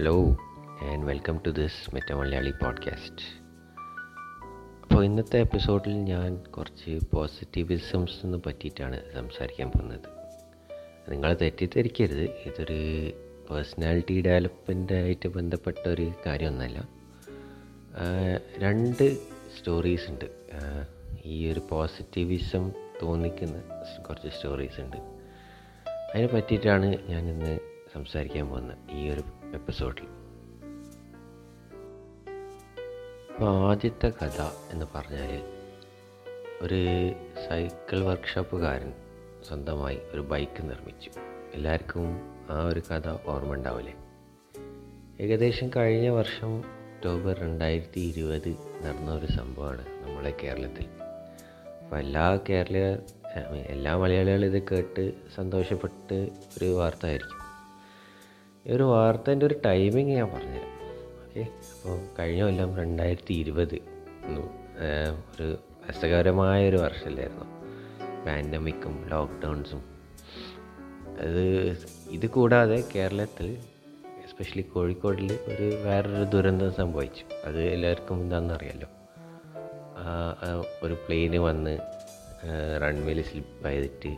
Hello and welcome to this Meta Malayali podcast അപ്പോൾ ഇന്നത്തെ എപ്പിസോഡിൽ ഞാൻ കുറച്ച് പോസിറ്റിവിസംസിനെ പറ്റിയിട്ടാണ് സംസാരിക്കാൻ പോകുന്നത്. നിങ്ങൾ തെറ്റിദ്ധരിക്കരുത്. ഇതൊരു പേഴ്സണാലിറ്റി ഡെവലപ്മെന്റ് ആയിട്ട് ബന്ധപ്പെട്ട ഒരു കാര്യമൊന്നുമല്ല രണ്ട് സ്റ്റോറീസ് ഉണ്ട്. ഈ ഒരു പോസിറ്റിവിസം തോന്നിക്കുന്ന കുറച്ച് സ്റ്റോറീസ് ഉണ്ട്. അതിനെ പറ്റിയിട്ടാണ് ഞാനിന്ന് സംസാരിക്കാൻ പോകുന്നത്. ഈ ഒരു എപ്പിസോഡിൽ. അപ്പോൾ ആദ്യത്തെ കഥ എന്ന് പറഞ്ഞാൽ ഒരു സൈക്കിൾ വർക്ക്ഷോപ്പുകാരൻ സ്വന്തമായി ഒരു ബൈക്ക് നിർമ്മിച്ചു. എല്ലാവർക്കും ആ ഒരു കഥ ഓർമ്മ ഉണ്ടാവില്ലേ? ഏകദേശം കഴിഞ്ഞ വർഷം ഒക്ടോബർ രണ്ടായിരത്തി ഇരുപത് നടന്ന ഒരു സംഭവമാണ് നമ്മളെ കേരളത്തിൽ. അപ്പോൾ എല്ലാ കേരളീയ എല്ലാ മലയാളികളും ഇത് കേട്ട് സന്തോഷപ്പെട്ട് ഒരു വാർത്ത ആയിരിക്കും. ഈ ഒരു വാർത്തേന്റെ ഒരു ടൈമിങ് ഞാൻ പറഞ്ഞുതരാം. ഓക്കെ അപ്പോൾ കഴിഞ്ഞ കൊല്ലം രണ്ടായിരത്തി ഇരുപത് ഒരു രസകരമായ ഒരു വർഷമല്ലായിരുന്നു. പാൻഡമിക്കും ലോക്ക്ഡൗൺസും അത് ഇത് കൂടാതെ കേരളത്തിൽ എസ്പെഷ്യലി കോഴിക്കോടിൽ ഒരു വേറൊരു ദുരന്തം സംഭവിച്ചു. അത് എല്ലാവർക്കും എന്താണെന്നറിയാലോ? ഒരു പ്ലെയിന് വന്ന് റൺവേയിൽ സ്ലിപ്പ് ചെയ്തിട്ട്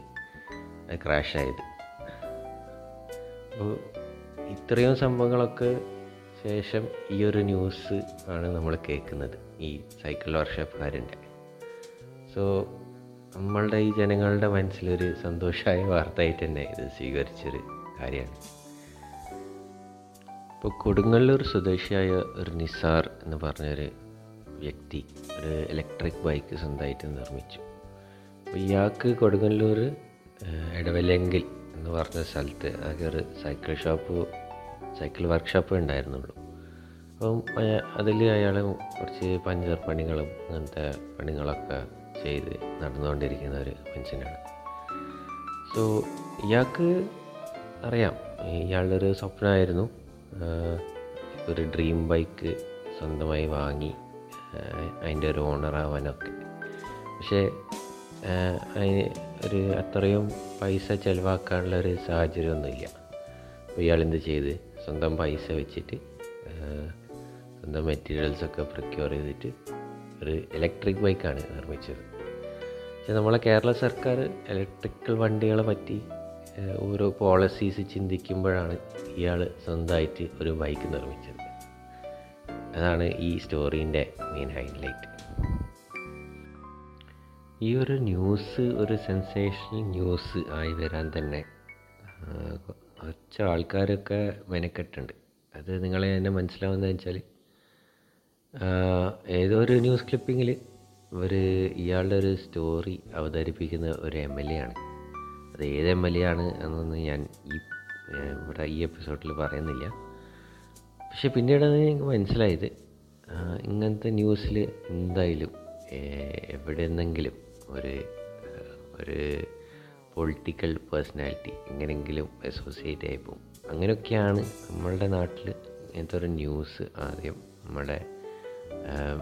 ക്രാഷായത് അപ്പോൾ ഇത്രയും സംഭവങ്ങളൊക്കെ ശേഷം ഈ ഒരു ന്യൂസ് ആണ് നമ്മൾ കേൾക്കുന്നത് ഈ സൈക്കിൾ വർക്ക്ഷോപ്പുകാരന്റെ സോ നമ്മളുടെ ഈ ജനങ്ങളുടെ മനസ്സിലൊരു സന്തോഷമായ വാർത്തയായിട്ട് തന്നെ ഇത് സ്വീകരിച്ചൊരു കാര്യമാണ്. ഇപ്പോൾ കൊടുങ്ങല്ലൂർ സ്വദേശിയായ ഒരു നിസാർ എന്ന് പറഞ്ഞൊരു വ്യക്തി ഒരു ഇലക്ട്രിക് ബൈക്ക് സ്വന്തമായിട്ട് നിർമ്മിച്ചു. അപ്പോൾ ഇയാൾക്ക് കൊടുങ്ങല്ലൂർ ഇടവലെങ്കിൽ എന്ന് പറഞ്ഞ സ്ഥലത്ത് ആകെ ഒരു സൈക്കിൾ ഷോപ്പ് സൈക്കിൾ വർക്ക്ഷോപ്പ് ഉണ്ടായിരുന്നുള്ളൂ. അപ്പം അതിൽ അയാൾ കുറച്ച് പഞ്ചർ പണികളും അങ്ങനത്തെ പണികളൊക്കെ ചെയ്ത് നടന്നുകൊണ്ടിരിക്കുന്ന ഒരു മനുഷ്യനാണ്. സോ ഇയാൾക്ക് അറിയാം ഇയാളുടെ ഒരു സ്വപ്നമായിരുന്നു. ഒരു ഡ്രീം ബൈക്ക് സ്വന്തമായി വാങ്ങി അതിന്റെ ഒരു ഓണറാവാനൊക്കെ പക്ഷേ അതിന് ഒരു അത്രയും പൈസ ചിലവാക്കാനുള്ള ഒരു സാഹചര്യമൊന്നുമില്ല. അപ്പോൾ ഇയാൾ എന്ത് ചെയ്ത്? സ്വന്തം പൈസ വെച്ചിട്ട് സ്വന്തം മെറ്റീരിയൽസൊക്കെ പ്രൊക്യൂർ ചെയ്തിട്ട് ഒരു ഇലക്ട്രിക് ബൈക്കാണ് നിർമ്മിച്ചത്. പക്ഷേ നമ്മളെ കേരള സർക്കാർ ഇലക്ട്രിക്കൽ വണ്ടികളെ പറ്റി ഓരോ പോളിസീസ് ചിന്തിക്കുമ്പോഴാണ് ഇയാൾ സ്വന്തമായിട്ട് ഒരു ബൈക്ക് നിർമ്മിച്ചത്. അതാണ് ഈ സ്റ്റോറീന്റെ മെയിൻ ഹൈലൈറ്റ് ഈ ഒരു ന്യൂസ് ഒരു സെൻസേഷണൽ ന്യൂസ് ആയി വരാൻ തന്നെ കുറച്ച് ആൾക്കാരൊക്കെ മെനക്കെട്ടുണ്ട്. അത് നിങ്ങളെ തന്നെ മനസ്സിലാവുന്നത് വെച്ചാൽ ഏതോ ഒരു ന്യൂസ് ക്ലിപ്പിങ്ങിൽ ഒരു ഇയാളുടെ ഒരു സ്റ്റോറി അവതരിപ്പിക്കുന്ന ഒരു എം എൽ എ ആണ്. അത് ഏത് എം എൽ എ ആണ് എന്നൊന്നും ഞാൻ ഈ ഇവിടെ ഈ എപ്പിസോഡിൽ പറയുന്നില്ല. പക്ഷെ പിന്നീടാണ് എനിക്ക് മനസ്സിലായത് ഇങ്ങനത്തെ ന്യൂസിൽ എന്തായാലും എവിടെ നിന്നെങ്കിലും ഒരു ഒരു പൊളിറ്റിക്കൽ പേഴ്സണാലിറ്റി എങ്ങനെയെങ്കിലും അസോസിയേറ്റ് ആയി പോകും. അങ്ങനെയൊക്കെയാണ് നമ്മളുടെ നാട്ടിൽ ഇങ്ങനത്തെ ഒരു ന്യൂസ് ആദ്യം നമ്മുടെ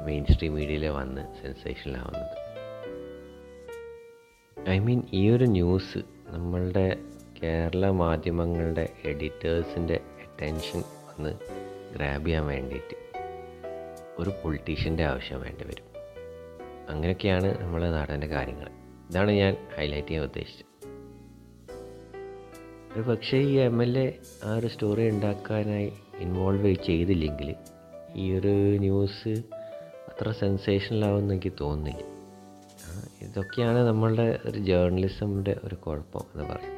മെയിൻ സ്ട്രീം മീഡിയയിൽ വന്ന് സെൻസേഷനിലാവുന്നത് ഐ മീൻ ഈ ഒരു ന്യൂസ് നമ്മളുടെ കേരള മാധ്യമങ്ങളുടെ എഡിറ്റേഴ്സിന്റെ അറ്റൻഷൻ ഒന്ന് ഗ്രാബ് ചെയ്യാൻ വേണ്ടിയിട്ട് ഒരു പൊളിറ്റീഷ്യന്റെ ആവശ്യം വേണ്ടി വരും. അങ്ങനെയൊക്കെയാണ് നമ്മുടെ നാടന്റെ കാര്യങ്ങൾ. ഇതാണ് ഞാൻ ഹൈലൈറ്റ് ചെയ്യാൻ ഉദ്ദേശിച്ചത്. ഒരു പക്ഷേ ഈ എം എൽ എ ആ ഒരു സ്റ്റോറി ഉണ്ടാക്കാനായി ഇൻവോൾവ് ചെയ്തില്ലെങ്കിൽ ഈ ഒരു ന്യൂസ് അത്ര സെൻസേഷണലാവുമെന്ന് എനിക്ക് തോന്നുന്നില്ല. ഇതൊക്കെയാണ് നമ്മളുടെ ഒരു ജേർണലിസമിന്റെ ഒരു കുഴപ്പം എന്ന് പറയും.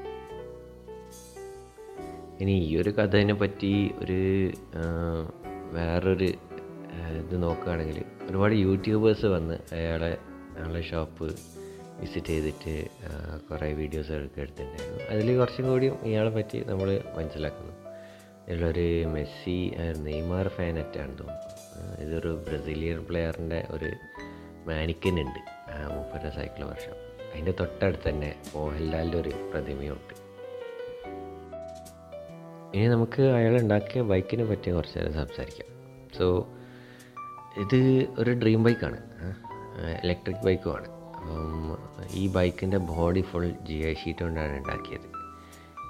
ഇനി ഈ ഒരു കഥേനെ പറ്റി ഒരു വേറൊരു ഇത് നോക്കുകയാണെങ്കിൽ ഒരുപാട് യൂട്യൂബേഴ്സ് വന്ന് അയാളെ അയാളുടെ ഷോപ്പ് വിസിറ്റ് ചെയ്തിട്ട് കുറേ വീഡിയോസ് ഒക്കെ എടുത്തിട്ടുണ്ടായിരുന്നു. അതിൽ കുറച്ചും കൂടിയും ഇയാളെ പറ്റി നമ്മൾ മനസ്സിലാക്കുന്നു. ഇതിലൊരു മെസ്സി നെയ്മാർ ഫാനറ്റാണ് തോന്നുന്നു. ഇതൊരു ബ്രസീലിയൻ പ്ലെയറിന്റെ ഒരു മാനിക്കൻ ഉണ്ട് മൂപ്പര സൈക്കിൾ വർഷം. അതിന്റെ തൊട്ടടുത്ത് തന്നെ മോഹൻലാലിന്റെ ഒരു പ്രതിമയുണ്ട്. ഇനി നമുക്ക് അയാൾ ഉണ്ടാക്കിയ ബൈക്കിനെ പറ്റി കുറച്ച് നേരം സംസാരിക്കാം. സോ ഇത് ഒരു ഡ്രീം ബൈക്കാണ് ഇലക്ട്രിക് ബൈക്കുമാണ് അപ്പം ഈ ബൈക്കിന്റെ body full G I sheet കൊണ്ടാണ് ഉണ്ടാക്കിയത്.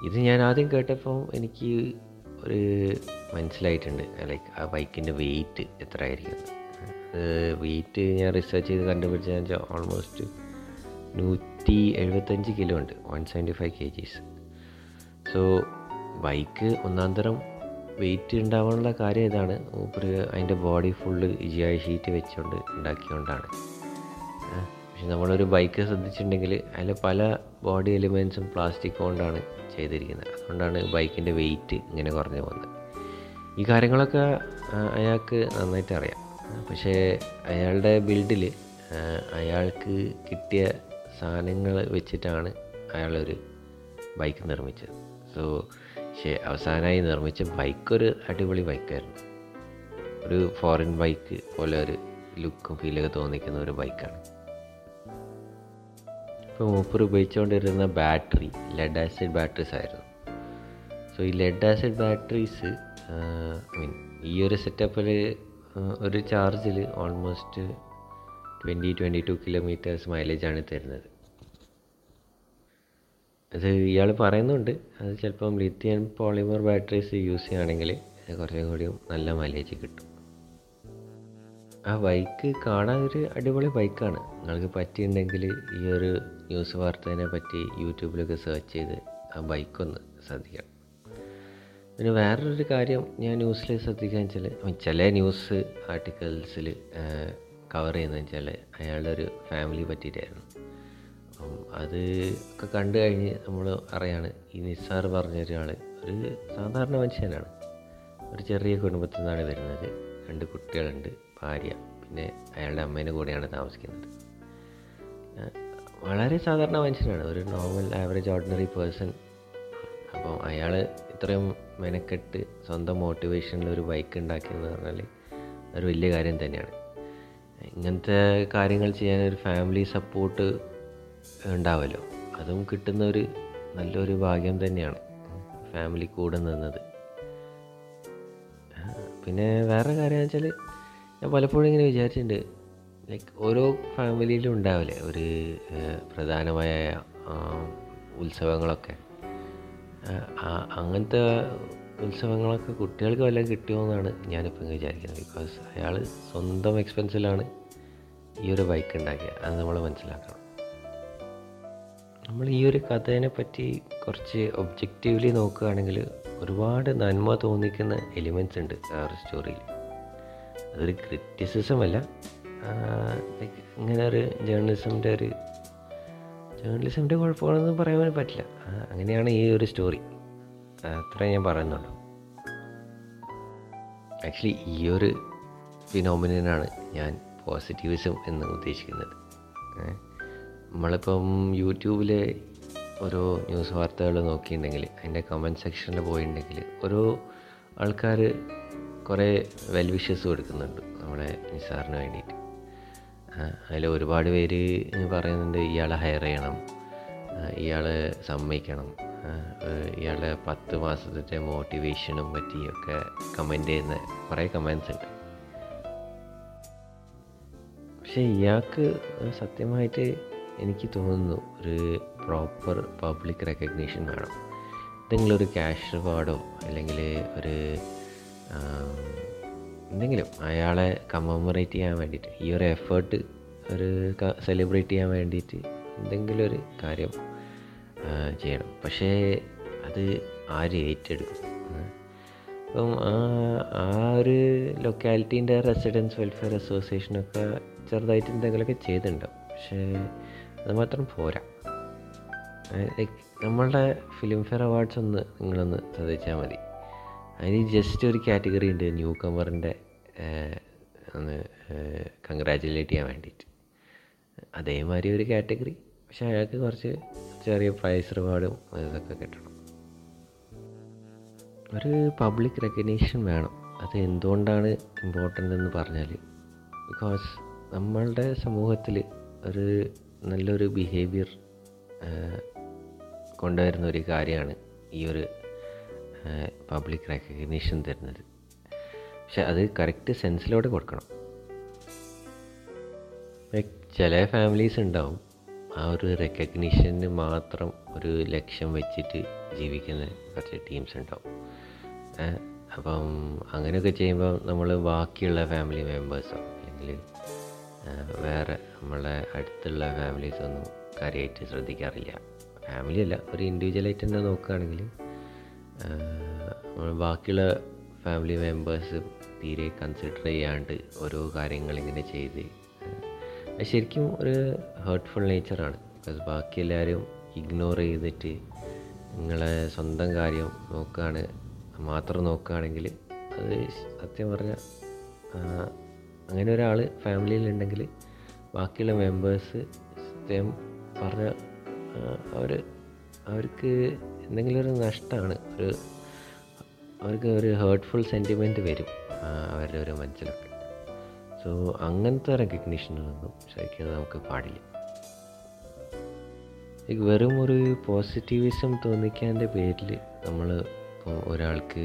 ഇത് ഞാൻ ആദ്യം കേട്ടപ്പോൾ എനിക്ക് ഒരു മനസ്സിലായിട്ടുണ്ട്. ലൈക്ക് ആ ബൈക്കിന്റെ വെയിറ്റ് എത്ര ആയിരിക്കും വെയിറ്റ് ഞാൻ റിസർച്ച് ചെയ്ത് കണ്ടുപിടിച്ചതെന്ന് വെച്ചാൽ ഓൾമോസ്റ്റ് നൂറ്റി എഴുപത്തഞ്ച് കിലോ ഉണ്ട്. One seventy five KGs so so bike ഒന്നാന്തരം തരം വെയിറ്റ് ഉണ്ടാവാനുള്ള കാര്യം ഇതാണ്. മൂപ്പർ അതിന്റെ ബോഡി ഫുള്ള് ഇജിയായ ഷീറ്റ് വെച്ചുകൊണ്ട് ഉണ്ടാക്കിയോണ്ടാണ്. പക്ഷെ നമ്മളൊരു ബൈക്ക് ശ്രദ്ധിച്ചിട്ടുണ്ടെങ്കിൽ അതിൽ പല ബോഡി എലിമെൻസും പ്ലാസ്റ്റിക് കൊണ്ടാണ് ചെയ്തിരിക്കുന്നത്. അതുകൊണ്ടാണ് ബൈക്കിന്റെ വെയിറ്റ് ഇങ്ങനെ കുറഞ്ഞു പോകുന്നത്. ഈ കാര്യങ്ങളൊക്കെ അയാൾക്ക് നന്നായിട്ട് അറിയാം. പക്ഷേ അയാളുടെ ബിൽഡിൽ അയാൾക്ക് കിട്ടിയ സാധനങ്ങൾ വെച്ചിട്ടാണ് അയാളൊരു ബൈക്ക് നിർമ്മിച്ചത്. സോ പക്ഷേ അവസാനമായി നിർമ്മിച്ച ബൈക്കൊരു അടിപൊളി ബൈക്കായിരുന്നു. ഒരു ഫോറിൻ ബൈക്ക് പോലെ ഒരു ലുക്കും ഫീലൊക്കെ തോന്നിക്കുന്ന ഒരു ബൈക്കാണ് ഇപ്പോൾ മൂപ്പർ ഉപയോഗിച്ചുകൊണ്ടിരുന്ന ബാറ്ററി ലെഡ് ആസിഡ് ബാറ്ററീസ് ആയിരുന്നു. സോ ഈ lead acid batteries I mean ഈ ഒരു സെറ്റപ്പിൽ ഒരു ചാർജിൽ almost twenty twenty two kilometres മൈലേജാണ് തരുന്നത്. അത് ഇയാൾ പറയുന്നുണ്ട്. അത് ചിലപ്പം ലിത്തിയൻ പോളിമർ ബാറ്ററീസ് യൂസ് ചെയ്യുകയാണെങ്കിൽ കുറച്ചും കൂടിയും നല്ല മൈലേജ് കിട്ടും. ആ ബൈക്ക് കാണാൻ ഒരു അടിപൊളി ബൈക്കാണ് നിങ്ങൾക്ക് പറ്റിയിട്ടുണ്ടെങ്കിൽ ഈ ഒരു ന്യൂസ് വാർത്തേനെ പറ്റി യൂട്യൂബിലൊക്കെ സെർച്ച് ചെയ്ത് ആ ബൈക്കൊന്ന് ശ്രദ്ധിക്കണം. പിന്നെ വേറൊരു കാര്യം ഞാൻ ന്യൂസിൽ ശ്രദ്ധിക്കാൻ വെച്ചാൽ ചില ന്യൂസ് ആർട്ടിക്കിൾസിൽ കവർ ചെയ്യുന്നതെന്ന് വെച്ചാൽ അയാളുടെ ഒരു ഫാമിലി പറ്റിയിട്ടായിരുന്നു. അപ്പം അത് ഒക്കെ കണ്ടു കഴിഞ്ഞ് നമ്മൾ അറിയാണ്. ഈ നിസ്സാർ പറഞ്ഞ ഒരാൾ ഒരു സാധാരണ മനുഷ്യനാണ്. ഒരു ചെറിയ കുടുംബത്തിൽ നിന്നാണ് വരുന്നത്. രണ്ട് കുട്ടികളുണ്ട് ഭാര്യ. പിന്നെ അയാളുടെ അമ്മേന്റെ കൂടെയാണ് താമസിക്കുന്നത്. വളരെ സാധാരണ മനുഷ്യനാണ്. ഒരു നോർമൽ ആവറേജ് ഓർഡിനറി പേഴ്സൺ. അപ്പം അയാൾ ഇത്രയും മെനക്കെട്ട് സ്വന്തം മോട്ടിവേഷനിൽ ഒരു ബൈക്ക് ഉണ്ടാക്കിയെന്ന് പറഞ്ഞാൽ ഒരു വലിയ കാര്യം തന്നെയാണ്. ഇങ്ങനത്തെ കാര്യങ്ങൾ ചെയ്യാൻ ഒരു ഫാമിലി സപ്പോർട്ട് ഉണ്ടാവുമല്ലോ അതും കിട്ടുന്ന ഒരു നല്ലൊരു ഭാഗ്യം തന്നെയാണ് ഫാമിലി കൂടെ നിന്നത്. പിന്നെ വേറെ കാര്യം വെച്ചാൽ ഞാൻ പലപ്പോഴും ഇങ്ങനെ വിചാരിച്ചിട്ടുണ്ട് ലൈക്ക് ഓരോ ഫാമിലിയിലും ഉണ്ടാവില്ലേ? ഒരു പ്രധാനമായ ഉത്സവങ്ങളൊക്കെ. അങ്ങനത്തെ ഉത്സവങ്ങളൊക്കെ കുട്ടികൾക്ക് വല്ലതും കിട്ടുമോ എന്നാണ് ഞാനിപ്പോൾ വിചാരിക്കുന്നത്. ബിക്കോസ് അയാൾ സ്വന്തം എക്സ്പെൻസിലാണ് ഈ ഒരു ബൈക്ക് ഉണ്ടാക്കിയത് അത് നമ്മൾ മനസ്സിലാക്കണം. നമ്മൾ ഈ ഒരു കഥേനെ പറ്റി കുറച്ച് ഒബ്ജക്റ്റീവ്ലി നോക്കുകയാണെങ്കിൽ ഒരുപാട് നന്മ തോന്നിക്കുന്ന എലിമെന്റ്സ് ഉണ്ട് ആ ഒരു സ്റ്റോറിയിൽ അതൊരു ക്രിറ്റിസിസം അല്ല. ലൈക്ക് ഇങ്ങനെ ഒരു ജേർണലിസമിന്റെ ഒരു ജേർണലിസമിന്റെ കുഴപ്പമാണെന്ന് പറയാൻ പറ്റില്ല. അങ്ങനെയാണ് ഈ ഒരു സ്റ്റോറി അത്ര ഞാൻ പറയുന്നുള്ളൂ. ആക്ച്വലി ഈ ഒരു ഫിനോമിനാണ് ഞാൻ പോസിറ്റീവിസം എന്ന് ഉദ്ദേശിക്കുന്നത്. ഏ, നമ്മളിപ്പം യൂട്യൂബിൽ ഓരോ ന്യൂസ് വാർത്തകൾ നോക്കിയിട്ടുണ്ടെങ്കിൽ അതിന്റെ കമന്റ് സെക്ഷനിൽ പോയിട്ടുണ്ടെങ്കിൽ ഓരോ ആൾക്കാർ കുറേ വെൽ വിഷസ് കൊടുക്കുന്നുണ്ട് നമ്മുടെ നിസാറിന് വേണ്ടിയിട്ട് അതിൽ ഒരുപാട് പേര് പറയുന്നുണ്ട് ഇയാളെ ഹയർ ചെയ്യണം ഇയാളെ സമ്മതിക്കണം ഇയാളുടെ പത്ത് മാസത്തെ മോട്ടിവേഷനും പറ്റിയൊക്കെ കമന്റ് ചെയ്യുന്ന കുറേ കമൻസ് ഉണ്ട്. പക്ഷേ ഇയാൾക്ക് സത്യമായിട്ട് എനിക്ക് തോന്നുന്നു ഒരു പ്രോപ്പർ പബ്ലിക് റെക്കഗ്നീഷൻ വേണം. ഒരു ക്യാഷ് റിവാർഡോ അല്ലെങ്കിൽ ഒരു എന്തെങ്കിലും അയാളെ കമ്മമറേറ്റ് ചെയ്യാൻ വേണ്ടിയിട്ട് ഈ ഒരു എഫേർട്ട് ഒരു സെലിബ്രേറ്റ് ചെയ്യാൻ വേണ്ടിയിട്ട് എന്തെങ്കിലും ഒരു കാര്യം ചെയ്യണം. പക്ഷേ അത് ആര് ഏറ്റെടുക്കും? അപ്പം ആ ആ ഒരു ലൊക്കാലിറ്റീന്റെ റെസിഡൻസ് വെൽഫെയർ അസോസിയേഷനൊക്കെ ചെറുതായിട്ട് എന്തെങ്കിലുമൊക്കെ ചെയ്തിട്ടുണ്ടാവും. പക്ഷേ അത് മാത്രം പോരാ ലൈക്ക് നമ്മളുടെ ഫിലിം ഫെയർ അവാർഡ്സ് ഒന്ന് നിങ്ങളൊന്ന് ശ്രദ്ധിച്ചാൽ മതി. അതിന് ജസ്റ്റ് ഒരു കാറ്റഗറി ഉണ്ട് ന്യൂ കമറിന്റെ ഒന്ന് കൺഗ്രാജുലേറ്റ് ചെയ്യാൻ വേണ്ടിയിട്ട്. അതേമാതിരി ഒരു കാറ്റഗറി. പക്ഷെ അയാൾക്ക് കുറച്ച് ചെറിയ പ്രൈസ് റിവാർഡും ഇതൊക്കെ കിട്ടണം. ഒരു പബ്ലിക് റെക്കഗ്നീഷൻ വേണം. അത് എന്തുകൊണ്ടാണ് ഇമ്പോർട്ടന്റ് എന്ന് പറഞ്ഞാൽ ബിക്കോസ് നമ്മളുടെ സമൂഹത്തിൽ ഒരു നല്ലൊരു ബിഹേവിയർ കൊണ്ടുവരുന്ന ഒരു കാര്യമാണ് ഈ ഒരു പബ്ലിക് റെക്കഗ്നീഷൻ തരുന്നത്. പക്ഷെ അത് കറക്റ്റ് സെൻസിലൂടെ കൊടുക്കണം. ചില ഫാമിലീസ് ഉണ്ടാവും ആ ഒരു റെക്കഗ്നീഷന് മാത്രം ഒരു ലക്ഷ്യം വെച്ചിട്ട് ജീവിക്കുന്ന കുറച്ച് ടീംസ് ഉണ്ടാവും. അപ്പം അങ്ങനെയൊക്കെ ചെയ്യുമ്പോൾ നമ്മൾ ബാക്കിയുള്ള ഫാമിലി മെമ്പേഴ്സോ അല്ലെങ്കിൽ വേറെ നമ്മളെ അടുത്തുള്ള ഫാമിലീസൊന്നും കാര്യമായിട്ട് ശ്രദ്ധിക്കാറില്ല. ഫാമിലി അല്ല ഒരു ഇൻഡിവിജ്വലായിട്ട് തന്നെ നോക്കുകയാണെങ്കിൽ ബാക്കിയുള്ള ഫാമിലി മെമ്പേഴ്സ് തീരെ കൺസിഡർ ചെയ്യാണ്ട് ഓരോ കാര്യങ്ങൾ ഇങ്ങനെ ചെയ്ത് അത് ശരിക്കും ഒരു ഹേർട്ട്ഫുൾ നേച്ചറാണ് ബിക്കോസ് ബാക്കി എല്ലാവരും ഇഗ്നോർ ചെയ്തിട്ട് നിങ്ങളെ സ്വന്തം കാര്യം നോക്കുകയാണ് മാത്രം നോക്കുകയാണെങ്കിൽ അത് സത്യം പറഞ്ഞാൽ അങ്ങനെ ഒരാൾ ഫാമിലിയിലുണ്ടെങ്കിൽ ബാക്കിയുള്ള മെമ്പേഴ്സ് സത്യം പറഞ്ഞ അവർ അവർക്ക് എന്തെങ്കിലും ഒരു നഷ്ടമാണ് ഒരു അവർക്ക് ഒരു ഹേർട്ട്ഫുൾ സെന്റിമെന്റ് വരും അവരുടെ ഒരു മനസ്സിലൊക്കെ. സോ അങ്ങനത്തെ റെക്കഗ്നീഷനൊന്നും ശരിക്കും നമുക്ക് പാടില്ല. വെറും ഒരു പോസിറ്റിവിസം തോന്നിക്കാന്റെ പേരിൽ നമ്മൾ ഒരാൾക്ക്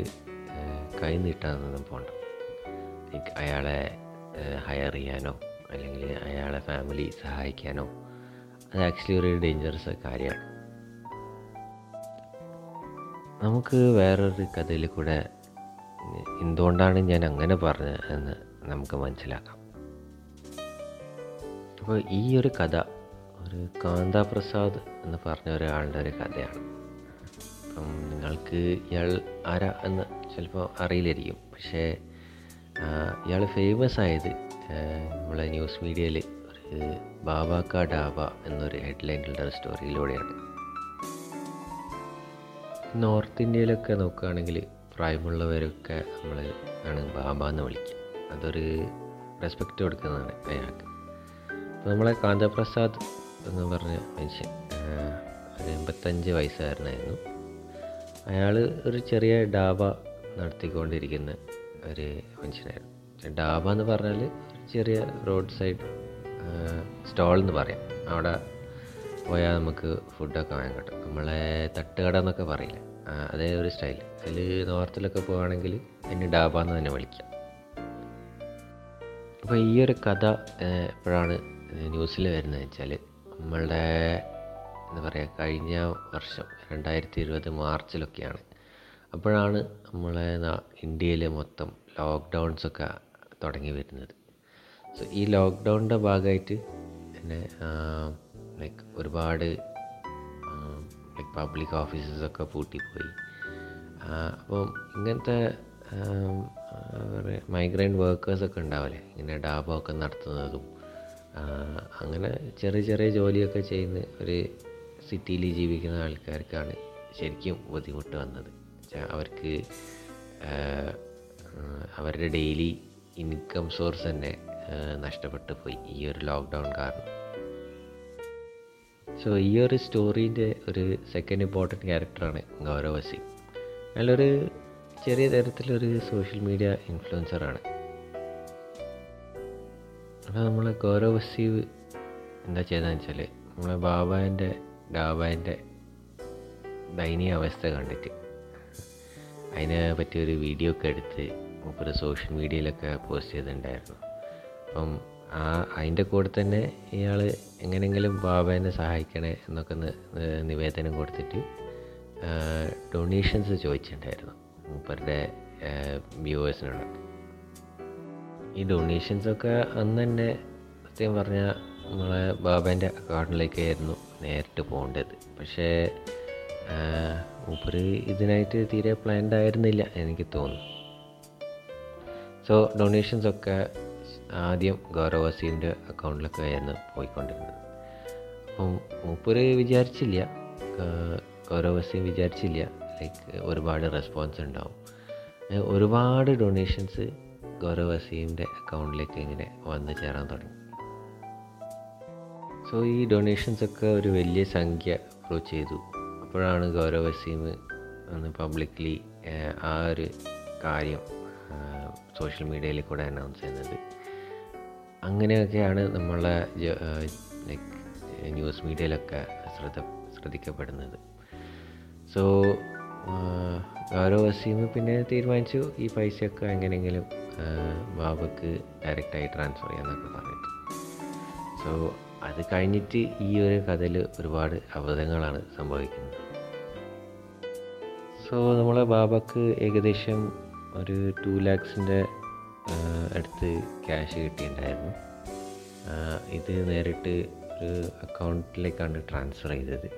കൈ നീട്ടാനൊന്നും പോകണ്ട അയാളെ ഹയർ ചെയ്യാനോ അല്ലെങ്കിൽ അയാളെ ഫാമിലി സഹായിക്കാനോ അത് ആക്ച്വലി ഒരു ഡേഞ്ചറസ് കാര്യമാണ്. നമുക്ക് വേറൊരു കഥയിൽ കൂടെ എന്തുകൊണ്ടാണ് ഞാൻ അങ്ങനെ പറഞ്ഞത് എന്ന് നമുക്ക് മനസ്സിലാക്കാം. അപ്പോൾ ഈ ഒരു കഥ ഒരു കാന്ത പ്രസാദ് എന്ന് പറഞ്ഞ ഒരാളുടെ ഒരു കഥയാണ്. അപ്പം നിങ്ങൾക്ക് ഇയാൾ ആരാ എന്ന് ചിലപ്പോൾ അറിയില്ലായിരിക്കും. പക്ഷേ ഇയാൾ ഫേമസ് ആയത് നമ്മളെ ന്യൂസ് മീഡിയയിൽ ഒരു ബാബാക്ക ഡാബ എന്നൊരു ഹെഡ്ലൈനിലുള്ള സ്റ്റോറിയിലൂടെയാണ് നോർത്ത് ഇന്ത്യയിലൊക്കെ നോക്കുകയാണെങ്കിൽ പ്രായമുള്ളവരൊക്കെ നമ്മൾ ആണ് ബാബ എന്ന് വിളിക്കുക അതൊരു റെസ്പെക്റ്റ് കൊടുക്കുന്നതാണ് അയാൾക്ക്. നമ്മളെ കാന്തപ്രസാദ് എന്ന് പറഞ്ഞ മനുഷ്യൻ ഒരു എൺപത്തഞ്ച് വയസ്സുകാരനായിരുന്നു അയാൾ ഒരു ചെറിയ ഡാബ നടത്തിക്കൊണ്ടിരിക്കുന്ന ഒരു മനുഷ്യനായിരുന്നു. ഡാബ എന്ന് പറഞ്ഞാൽ ചെറിയ റോഡ് സൈഡ് സ്റ്റോൾ എന്ന് പറയാം. അവിടെ പോയാൽ നമുക്ക് ഫുഡൊക്കെ വാങ്ങാൻ കിട്ടും. നമ്മളെ തട്ടുകട എന്നൊക്കെ പറയില്ല? അതേ ഒരു സ്റ്റൈൽ അതിൽ നോർത്തിലൊക്കെ പോവുകയാണെങ്കിൽ എന്നെ ഡാബ എന്ന് തന്നെ വിളിക്കാം. അപ്പോൾ ഈ ഒരു കഥ എപ്പോഴാണ് ന്യൂസിൽ വരുന്നത് വെച്ചാൽ നമ്മളുടെ എന്താ പറയുക കഴിഞ്ഞ വർഷം രണ്ടായിരത്തി ഇരുപത് മാർച്ചിലൊക്കെയാണ് അപ്പോഴാണ് നമ്മളെ ഇന്ത്യയിൽ മൊത്തം ലോക്ക്ഡൗൺസൊക്കെ തുടങ്ങി വരുന്നത്. സോ ഈ ലോക്ക്ഡൗണിന്റെ ഭാഗമായിട്ട് പിന്നെ ലൈക്ക് ഒരുപാട് ലൈക്ക് പബ്ലിക് ഓഫീസസൊക്കെ പൂട്ടിപ്പോയി. അപ്പം ഇങ്ങനത്തെ മൈഗ്രന്റ് വർക്കേഴ്സൊക്കെ ഉണ്ടാവില്ലേ? ഇങ്ങനെ ഡാബൊക്കെ നടത്തുന്നതും അങ്ങനെ ചെറിയ ചെറിയ ജോലിയൊക്കെ ചെയ്യുന്ന ഒരു സിറ്റിയിൽ ജീവിക്കുന്ന ആൾക്കാർക്കാണ് ശരിക്കും ബുദ്ധിമുട്ട് വന്നത്. വെച്ചാൽ അവർക്ക് അവരുടെ ഡെയിലി ഇൻകം സോഴ്സ് തന്നെ നഷ്ടപ്പെട്ടു പോയി ഈ ഒരു ലോക്ക്ഡൗൺ കാരണം. സോ ഈ ഒരു സ്റ്റോറീന്റെ ഒരു സെക്കൻഡ് ഇമ്പോർട്ടന്റ് ക്യാരക്ടറാണ് ഗൗരവ സിംഗ് അയാളൊരു ചെറിയ തരത്തിലൊരു സോഷ്യൽ മീഡിയ ഇൻഫ്ലുവൻസറാണ് അപ്പോൾ നമ്മൾ ഗൗരവ സീവ് എന്താ ചെയ്തതെന്ന് വെച്ചാൽ നമ്മളെ ബാബാന്റെ ഡാബാന്റെ ദയനീയ അവസ്ഥ കണ്ടിട്ട് അതിനെ പറ്റിയൊരു വീഡിയോ ഒക്കെ എടുത്ത് മൂപ്പര് സോഷ്യൽ മീഡിയയിലൊക്കെ പോസ്റ്റ് ചെയ്തിട്ടുണ്ടായിരുന്നു. അപ്പം ആ അതിന്റെ കൂടെ തന്നെ ഇയാൾ എങ്ങനെയെങ്കിലും ബാബേനെ സഹായിക്കണേ എന്നൊക്കെ നിവേദനം കൊടുത്തിട്ട് ഡൊണേഷൻസ് ചോദിച്ചിട്ടുണ്ടായിരുന്നു മൂപ്പരുടെ വ്യൂവേഴ്സിനോട്. ഈ ഡൊണേഷൻസൊക്കെ അന്ന് തന്നെ സത്യം പറഞ്ഞാൽ നമ്മളെ ബാബേന്റെ അക്കൗണ്ടിലേക്കായിരുന്നു നേരിട്ട് പോകേണ്ടത്. പക്ഷേ മൂപ്പര് ഇതിനായിട്ട് തീരെ പ്ലാൻഡ് ആയിരുന്നില്ല എനിക്ക് തോന്നുന്നു. സോ ഡൊണേഷൻസ് ഒക്കെ ആദ്യം ഗൗരവസീന്റെ അക്കൗണ്ടിലൊക്കെ ആയിരുന്നു പോയിക്കൊണ്ടിരുന്നത്. അപ്പം മൂപ്പര് വിചാരിച്ചില്ല ഗൗരവസീൻ ഗൗരവ് വസീം വിചാരിച്ചില്ല ലൈക്ക് ഒരുപാട് റെസ്പോൺസ് ഉണ്ടാവും. ഒരുപാട് ഡൊണേഷൻസ് ഗൗരവസീന്റെ അക്കൗണ്ടിലേക്ക് ഇങ്ങനെ വന്നു ചേരാൻ തുടങ്ങി. സോ ഈ ഡൊണേഷൻസ് ഒക്കെ ഒരു വലിയ സംഖ്യ അപ്രോച്ച് ചെയ്തു. അപ്പോഴാണ് ഗൗരവ് വസീം ഒന്ന് പബ്ലിക്ലി ആ ഒരു കാര്യം സോഷ്യൽ മീഡിയയിൽ കൂടെ അനൗൺസ് ചെയ്യുന്നത്. അങ്ങനെയൊക്കെയാണ് നമ്മളെ ലൈക്ക് ന്യൂസ് മീഡിയയിലൊക്കെ ശ്രദ്ധ ശ്രദ്ധിക്കപ്പെടുന്നത്. സോ ഗൗരവ് വസീം പിന്നെ തീരുമാനിച്ചു ഈ പൈസയൊക്കെ എങ്ങനെയെങ്കിലും ബാബക്ക് ഡയറക്റ്റായി ട്രാൻസ്ഫർ ചെയ്യാമെന്നൊക്കെ പറഞ്ഞിട്ട്. സോ അത് കഴിഞ്ഞിട്ട് ഈ ഒരു കഥയിൽ ഒരുപാട് അബദ്ധങ്ങളാണ് സംഭവിക്കുന്നത്. സോ നമ്മളെ ബാബക്ക് ഏകദേശം ഒരു ടു ലാക്സിന്റെ അടുത്ത് ക്യാഷ് കിട്ടിയിട്ടുണ്ടായിരുന്നു. ഇത് നേരിട്ട് ഒരു അക്കൗണ്ടിലേക്കാണ് ട്രാൻസ്ഫർ ചെയ്തത്.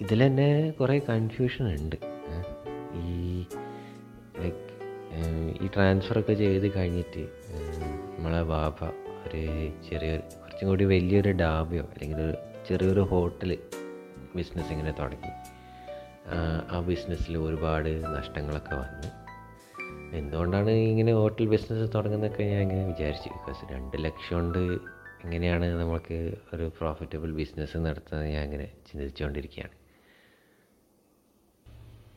ഇതിൽ തന്നെ കുറേ കൺഫ്യൂഷൻ ഉണ്ട്. ഈ ലൈക്ക് ഈ ട്രാൻസ്ഫറൊക്കെ ചെയ്ത് കഴിഞ്ഞിട്ട് നമ്മളെ ബാബ ഒരു ചെറിയൊരു കുറച്ചും കൂടി വലിയൊരു ഡാബയോ അല്ലെങ്കിൽ ഒരു ചെറിയൊരു ഹോട്ടൽ ബിസിനസ് ഇങ്ങനെ തുടങ്ങി. ആ, ബിസിനസ്സിൽ ഒരുപാട് നഷ്ടങ്ങളൊക്കെ വന്നു. എന്തുകൊണ്ടാണ് ഇങ്ങനെ ഹോട്ടൽ ബിസിനസ് തുടങ്ങുന്നതൊക്കെ ഞാൻ ഇങ്ങനെ വിചാരിച്ചു? ബിക്കോസ് രണ്ട് ലക്ഷം കൊണ്ട് എങ്ങനെയാണ് നമുക്ക് ഒരു പ്രോഫിറ്റബിൾ ബിസിനസ് നടത്തുന്നത് ഞാൻ ഇങ്ങനെ ചിന്തിച്ചുകൊണ്ടിരിക്കുകയാണ്.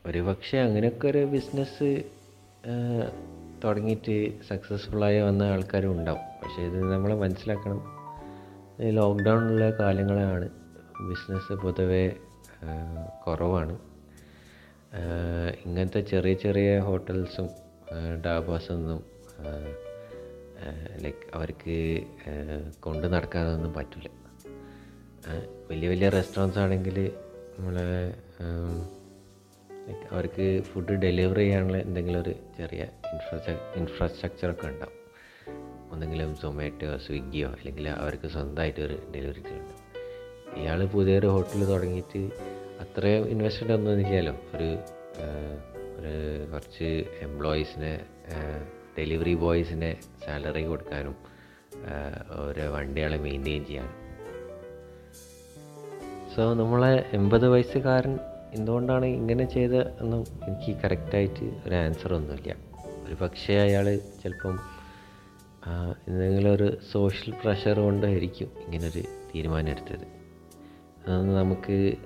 ഒരു പക്ഷേ അങ്ങനെയൊക്കെ ഒരു ബിസിനസ് തുടങ്ങിയിട്ട് സക്സസ്ഫുള്ളായി വന്ന ആൾക്കാരും ഉണ്ടാവും. പക്ഷേ ഇത് നമ്മൾ മനസ്സിലാക്കണം. ഈ ലോക്ക്ഡൗണിലുള്ള കാലങ്ങളാണ്. ബിസിനസ് പൊതുവേ കുറവാണ്. ഇങ്ങനത്തെ ചെറിയ ചെറിയ ഹോട്ടൽസും ഡാബാസൊന്നും ലൈക്ക് അവർക്ക് കൊണ്ട് നടക്കാനൊന്നും പറ്റില്ല വലിയ വലിയ റെസ്റ്റോറന്റ്സ് ആണെങ്കിൽ നമ്മളെ അവർക്ക് ഫുഡ് ഡെലിവറി ചെയ്യാനുള്ള എന്തെങ്കിലും ഒരു ചെറിയ ഇൻഫ്രാസ്ട്രക്ചർ ഇൻഫ്രാസ്ട്രക്ചറൊക്കെ ഉണ്ടാവും. ഒന്നെങ്കിലും സൊമാറ്റോ സ്വിഗ്ഗിയോ അല്ലെങ്കിൽ അവർക്ക് സ്വന്തമായിട്ട് ഒരു ഡെലിവറി ചെയ്യുന്നുണ്ട്. ഇയാൾ പുതിയൊരു ഹോട്ടൽ തുടങ്ങിയിട്ട് അത്രയും ഇൻവെസ്റ്റ്മെന്റ് ഒന്നും ഇല്ലല്ലോ. ഒരു ഒരു കുറച്ച് എംപ്ലോയീസിനെ ഡെലിവറി ബോയ്സിനെ സാലറി കൊടുക്കാനും ഓരോ വണ്ടികളെ മെയിന്റെയിൻ ചെയ്യാനും. സോ നമ്മളെ എൺപത് വയസ്സുകാരൻ എന്തുകൊണ്ടാണ് ഇങ്ങനെ ചെയ്തതെന്നും എനിക്ക് കറക്റ്റായിട്ട് ഒരു ആൻസർ ഒന്നുമില്ല. ഒരു പക്ഷേ അയാൾ ചിലപ്പം എന്തെങ്കിലും ഒരു സോഷ്യൽ പ്രഷർ കൊണ്ടായിരിക്കും ഇങ്ങനൊരു തീരുമാനം എടുത്തത് അതൊന്നും നമുക്ക്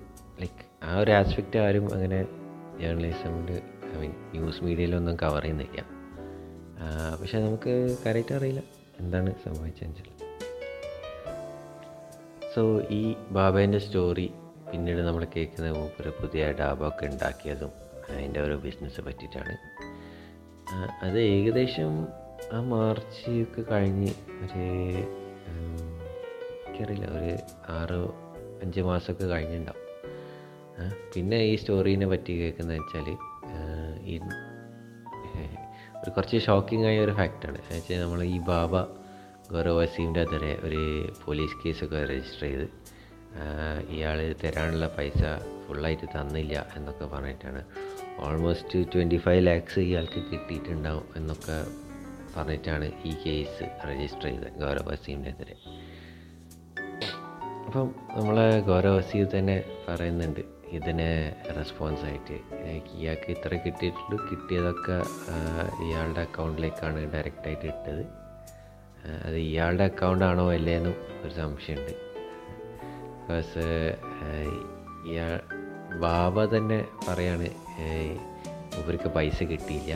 ലൈക്ക് ആ ഒരു ആസ്പെക്റ്റ് ആരും അങ്ങനെ ജേർണലിസമിൽ ഐ മീൻ ന്യൂസ് മീഡിയയിലൊന്നും കവർ ചെയ്യുന്നില്ല. പക്ഷേ നമുക്ക് കറക്റ്റ് അറിയില്ല എന്താണ് സംഭവിച്ചതെന്ന് വെച്ചാൽ. സോ ഈ ബാബേന്റെ സ്റ്റോറി പിന്നീട് നമ്മൾ കേൾക്കുന്ന മൂപ്പര് പുതിയ ഡാബൊക്കെ ഉണ്ടാക്കിയതും അതിന്റെ ഒരു ബിസിനസ് പറ്റിയിട്ടാണ്. അത് ഏകദേശം ആ മാർച്ച് ഒക്കെ കഴിഞ്ഞ് ഒരു എനിക്കറിയില്ല ഒരു ആറ് അഞ്ച് മാസമൊക്കെ കഴിഞ്ഞിട്ടുണ്ടാവും. പിന്നെ ഈ സ്റ്റോറീനെ പറ്റി കേൾക്കുന്നത് വെച്ചാൽ ഈ ഒരു കുറച്ച് ഷോക്കിംഗ് ആയ ഒരു ഫാക്റ്റാണ്. വെച്ചാൽ നമ്മൾ ഈ ബാബ ഗൗരവ് വസീമിന്റെ അതിരെ ഒരു പോലീസ് കേസൊക്കെ രജിസ്റ്റർ ചെയ്ത് ഇയാൾ തരാനുള്ള പൈസ ഫുള്ളായിട്ട് തന്നില്ല എന്നൊക്കെ പറഞ്ഞിട്ടാണ്. ഓൾമോസ്റ്റ് ട്വന്റി ഫൈവ് ലാക്സ് ഇയാൾക്ക് കിട്ടിയിട്ടുണ്ടാവും എന്നൊക്കെ പറഞ്ഞിട്ടാണ് ഈ കേസ് രജിസ്റ്റർ ചെയ്തത് ഗൗരവ് വസീമിന്റെ എതിരെ അപ്പം നമ്മളെ ഗൗരവ് വസീം തന്നെ പറയുന്നുണ്ട് ഇതിനെ റെസ്പോൺസ് ആയിട്ട്. ലൈക്ക് ഇയാൾക്ക് ഇത്ര കിട്ടിയിട്ടുള്ളൂ കിട്ടിയതൊക്കെ ഇയാളുടെ അക്കൗണ്ടിലേക്കാണ് ഡയറക്റ്റായിട്ട് ഇട്ടത്. അത് ഇയാളുടെ അക്കൗണ്ട് ആണോ അല്ലേന്നും ഒരു സംശയമുണ്ട്. ബിക്കോസ് ഇയാൾ ബാബ തന്നെ പറയാണ് ഇവർക്ക് പൈസ കിട്ടിയില്ല.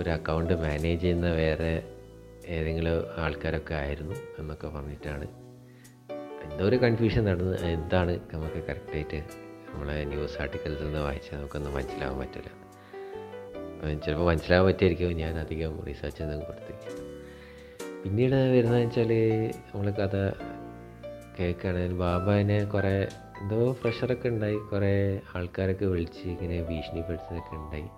ഒരു അക്കൗണ്ട് മാനേജ് ചെയ്യുന്ന വേറെ ഏതെങ്കിലും ആൾക്കാരൊക്കെ ആയിരുന്നു എന്നൊക്കെ പറഞ്ഞിട്ടാണ്. എന്തോ ഒരു കൺഫ്യൂഷൻ നടന്ന് എന്താണ് നമുക്ക് കറക്റ്റായിട്ട് നമ്മളെ ന്യൂസ് ആർട്ടിക്കിൾസ് നിന്ന് വായിച്ചാൽ നമുക്കൊന്നും മനസ്സിലാവാൻ പറ്റില്ല. ചിലപ്പോൾ മനസ്സിലാവാൻ പറ്റിയായിരിക്കും. ഞാൻ അധികം റിസർച്ച് ഒന്നും കൊടുത്തില്ല. പിന്നീട് വരുന്നതെന്ന് വെച്ചാൽ നമ്മൾ കഥ കേൾക്കുകയാണെങ്കിൽ ബാബാനെ കുറേ എന്തോ പ്രഷറൊക്കെ ഉണ്ടായി. കുറേ ആൾക്കാരൊക്കെ വിളിച്ച് ഇങ്ങനെ ഭീഷണിപ്പെടുത്തുന്നതൊക്കെ ഉണ്ടായി.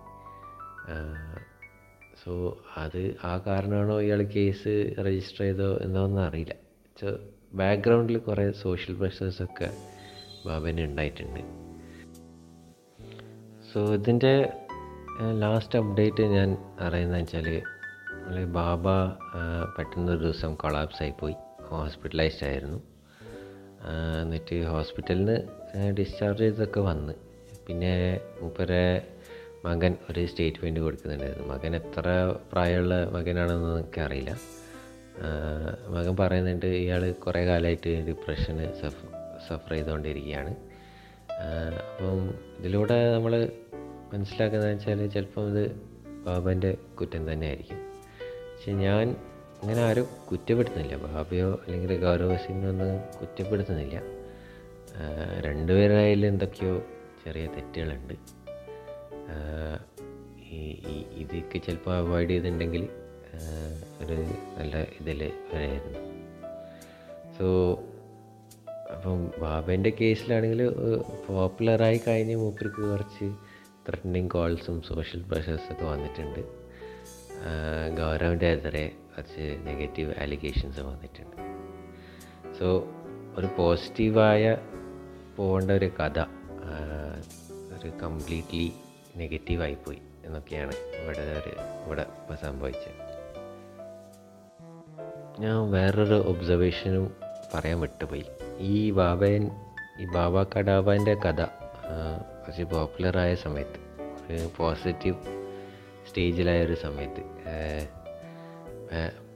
സോ അത് ആ കാരണമാണോ ഇയാൾ കേസ് രജിസ്റ്റർ ചെയ്തോ എന്നൊന്നും അറിയില്ല. സോ ബാക്ക്ഗ്രൗണ്ടിൽ കുറേ സോഷ്യൽ പ്രഷേഴ്സൊക്കെ ബാബന് ഉണ്ടായിട്ടുണ്ട്. സോ ഇതിന്റെ ലാസ്റ്റ് അപ്ഡേറ്റ് ഞാൻ അറിയുന്നത് വെച്ചാൽ ബാബ പെട്ടെന്നൊരു ദിവസം കൊളാപ്സ് ആയിപ്പോയി ഹോസ്പിറ്റലൈസ്ഡ് ആയിരുന്നു. എന്നിട്ട് ഹോസ്പിറ്റലിൽ നിന്ന് ഡിസ്ചാർജ് ചെയ്തൊക്കെ വന്ന്. പിന്നെ മൂപ്പരെ മകൻ ഒരു സ്റ്റേറ്റ്മെന്റ് കൊടുക്കുന്നുണ്ടായിരുന്നു. മകൻ എത്ര പ്രായമുള്ള മകനാണെന്ന് എനിക്കറിയില്ല അറിയില്ല. മകൻ പറയുന്നുണ്ട് ഇയാൾ കുറേ കാലമായിട്ട് ഡിപ്രഷന് സഫ് സഫർ ചെയ്തുകൊണ്ടിരിക്കുകയാണ്. അപ്പം ഇതിലൂടെ നമ്മൾ മനസ്സിലാക്കുന്നത് വെച്ചാൽ ചിലപ്പം ഇത് ബാബന്റെ കുറ്റം തന്നെയായിരിക്കും. പക്ഷെ ഞാൻ അങ്ങനെ ആരും കുറ്റപ്പെടുത്തുന്നില്ല. ബാബയോ അല്ലെങ്കിൽ ഗൗരവ സിംഗൊന്നും കുറ്റപ്പെടുത്തുന്നില്ല. രണ്ടുപേരായാലും എന്തൊക്കെയോ ചെറിയ തെറ്റുകളുണ്ട്. ഇതൊക്കെ ചിലപ്പോൾ അവോയ്ഡ് ചെയ്തിട്ടുണ്ടെങ്കിൽ ഒരു നല്ല ഇതിൽ വരായിരുന്നു. സോ അപ്പം ബാബേന്റെ കേസിലാണെങ്കിൽ പോപ്പുലറായി കഴിഞ്ഞ് മൂപ്പർക്ക് കുറച്ച് ത്രെറ്റനിങ് കോൾസും സോഷ്യൽ പ്രഷേഴ്സൊക്കെ വന്നിട്ടുണ്ട്. ഗൗരവിന്റെ കുറച്ച് നെഗറ്റീവ് അലിഗേഷൻസ് വന്നിട്ടുണ്ട്. സോ ഒരു പോസിറ്റീവായ പോകേണ്ട ഒരു കഥ ഒരു കംപ്ലീറ്റ്ലി നെഗറ്റീവായിപ്പോയി എന്നൊക്കെയാണ് ഇവിടെ ഒരു ഇവിടെ ഇപ്പോൾ സംഭവിച്ചത്. ഞാൻ വേറൊരു ഒബ്സർവേഷനും പറയാൻ വിട്ടുപോയി. ഈ ബാബയൻ ഈ ബാബ കടാബന്റെ കഥ കുറച്ച് പോപ്പുലറായ സമയത്ത് ഒരു പോസിറ്റീവ് സ്റ്റേജിലായ ഒരു സമയത്ത്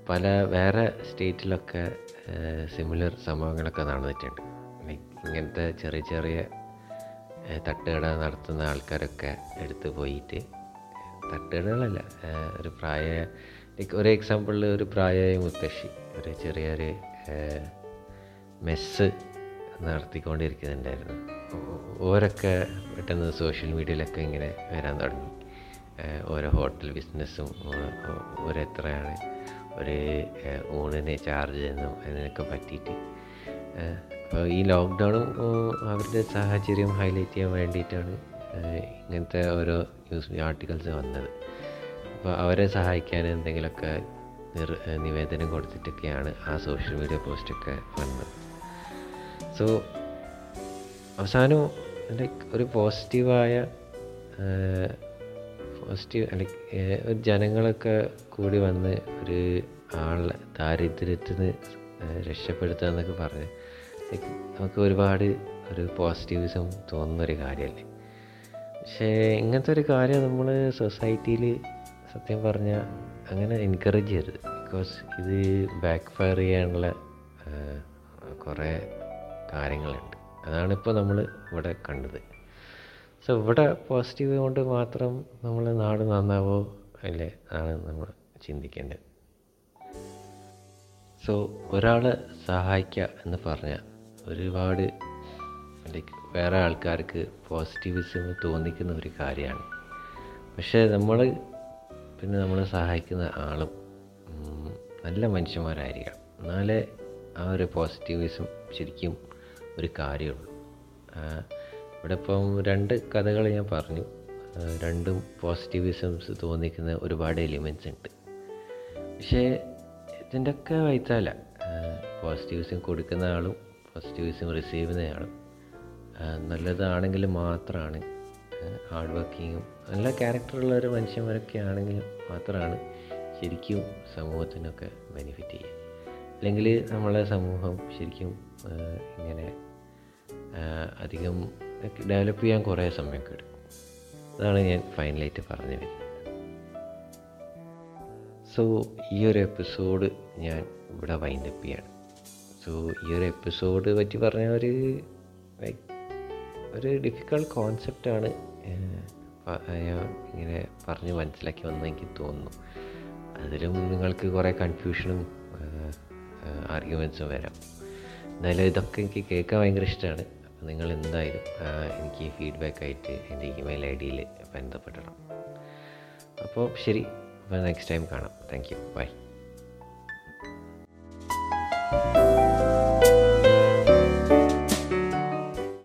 പല വേറെ സ്റ്റേറ്റിലൊക്കെ സിമിലർ സംഭവങ്ങളൊക്കെ നടന്നിട്ടുണ്ട്. ലൈക്ക് ഇങ്ങനത്തെ ചെറിയ ചെറിയ തട്ടുകട നടത്തുന്ന ആൾക്കാരൊക്കെ എടുത്ത് പോയിട്ട് തട്ടുകടകളല്ല ഒരു പ്രായ ലൈക്ക് ഒരു എക്സാമ്പിളിൽ ഒരു പ്രായമായ മുത്തശ്ശി ഒരു ചെറിയൊരു മെസ്സ് നടത്തിക്കൊണ്ടിരിക്കുന്നുണ്ടായിരുന്നു. ഓരൊക്കെ പെട്ടെന്ന് സോഷ്യൽ മീഡിയയിലൊക്കെ ഇങ്ങനെ വരാൻ തുടങ്ങി. ഓരോ ഹോട്ടൽ ബിസിനസ്സും ഓരെത്രയാണ് ഒരു ഊണിനെ ചാർജ് ചെയ്യുന്നു അതിനൊക്കെ പറ്റിയിട്ട് അപ്പോൾ ഈ ലോക്ക്ഡൗണും അവരുടെ സാഹചര്യം ഹൈലൈറ്റ് ചെയ്യാൻ വേണ്ടിയിട്ടാണ് ഇങ്ങനത്തെ ഓരോ ന്യൂസ് ആർട്ടിക്കിൾസ് വന്നത്. അപ്പോൾ അവരെ സഹായിക്കാൻ എന്തെങ്കിലുമൊക്കെ നിർ നിവേദനം കൊടുത്തിട്ടൊക്കെയാണ് ആ സോഷ്യൽ മീഡിയ പോസ്റ്റൊക്കെ വന്നത്. സോ അവസാനം ലൈക്ക് ഒരു പോസിറ്റീവായ പോസിറ്റീവ് ലൈക്ക് ഒരു ജനങ്ങളൊക്കെ കൂടി വന്ന് ഒരു ആളെ ദാരിദ്ര്യത്തിന് രക്ഷപ്പെടുത്തുക എന്നൊക്കെ പറഞ്ഞ് നമുക്ക് ഒരുപാട് ഒരു പോസിറ്റീവിസം തോന്നുന്നൊരു കാര്യമല്ലേ പക്ഷേ ഇങ്ങനത്തെ ഒരു കാര്യം നമ്മൾ സൊസൈറ്റിയിൽ സത്യം പറഞ്ഞാൽ അങ്ങനെ എൻകറേജ് ചെയ്യരുത്. ബിക്കോസ് ഇത് ബാക്ക് ഫയർ ചെയ്യാനുള്ള കുറേ കാര്യങ്ങളുണ്ട്. അതാണിപ്പോൾ നമ്മൾ ഇവിടെ കണ്ടത്. സോ ഇവിടെ പോസിറ്റീവ് കൊണ്ട് മാത്രം നമ്മൾ നാട് നന്നാവോ അല്ലേ? ആണ് നമ്മൾ ചിന്തിക്കേണ്ടത്. സോ ഒരാളെ സഹായിക്കുക എന്ന് പറഞ്ഞാൽ ഒരുപാട് ലൈക്ക് വേറെ ആൾക്കാർക്ക് പോസിറ്റിവിസം തോന്നിക്കുന്ന ഒരു കാര്യമാണ്. പക്ഷേ നമ്മൾ പിന്നെ നമ്മളെ സഹായിക്കുന്ന ആളും നല്ല മനുഷ്യന്മാരായിരിക്കണം. എന്നാലേ ആ ഒരു പോസിറ്റിവിസം ശരിക്കും ഒരു കാര്യമുള്ളൂ. ഇവിടെ ഇപ്പം രണ്ട് കഥകൾ ഞാൻ പറഞ്ഞു. രണ്ടും പോസിറ്റിവിസംസ് തോന്നിക്കുന്ന ഒരുപാട് എലിമെന്റ്സ് ഉണ്ട്. പക്ഷേ ഇതിന്റെയൊക്കെ വൈത്താല പോസിറ്റിവിസം കൊടുക്കുന്ന ആളും പോസിറ്റിവിസം റിസീവ് ആ, നല്ലതാണെങ്കിൽ മാത്രമാണ്. ഹാർഡ് വർക്കിങ്ങും നല്ല ക്യാരക്ടറുള്ള ഒരു മനുഷ്യന്മാരൊക്കെ ആണെങ്കിൽ മാത്രമാണ് ശരിക്കും സമൂഹത്തിനൊക്കെ ബെനിഫിറ്റ് ചെയ്യുക. അല്ലെങ്കിൽ നമ്മളെ സമൂഹം ശരിക്കും ഇങ്ങനെ അധികം ഡെവലപ്പ് ചെയ്യാൻ കുറേ സമയമൊക്കെ എടുക്കും. അതാണ് ഞാൻ ഫൈനലായിട്ട് പറഞ്ഞു വരുന്നത്. സോ ഈ ഒരു എപ്പിസോഡ് ഞാൻ ഇവിടെ വൈൻഡപ്പ് ചെയ്യാണ്. സോ ഈ ഒരു എപ്പിസോഡ് പറ്റി പറഞ്ഞ ഒരു ലൈക്ക് ഒരു ഡിഫിക്കൾട്ട് കോൺസെപ്റ്റാണ് ഞാൻ ഇങ്ങനെ പറഞ്ഞ് മനസ്സിലാക്കി വന്ന എനിക്ക് തോന്നുന്നു. അതിലും നിങ്ങൾക്ക് കുറേ കൺഫ്യൂഷനും ആർഗ്യുമെൻസും വരാം. എന്നാലും ഇതൊക്കെ എനിക്ക് കേൾക്കാൻ ഭയങ്കര ഇഷ്ടമാണ് അപ്പോൾ നിങ്ങൾ എന്തായാലും എനിക്ക് ഫീഡ്ബാക്ക് ആയിട്ട് എന്റെ ഇമെയിൽ ഐ ഡിയിൽ ബന്ധപ്പെടണം. അപ്പോൾ ശരി അപ്പോൾ നെക്സ്റ്റ് ടൈം കാണാം. Thank you bye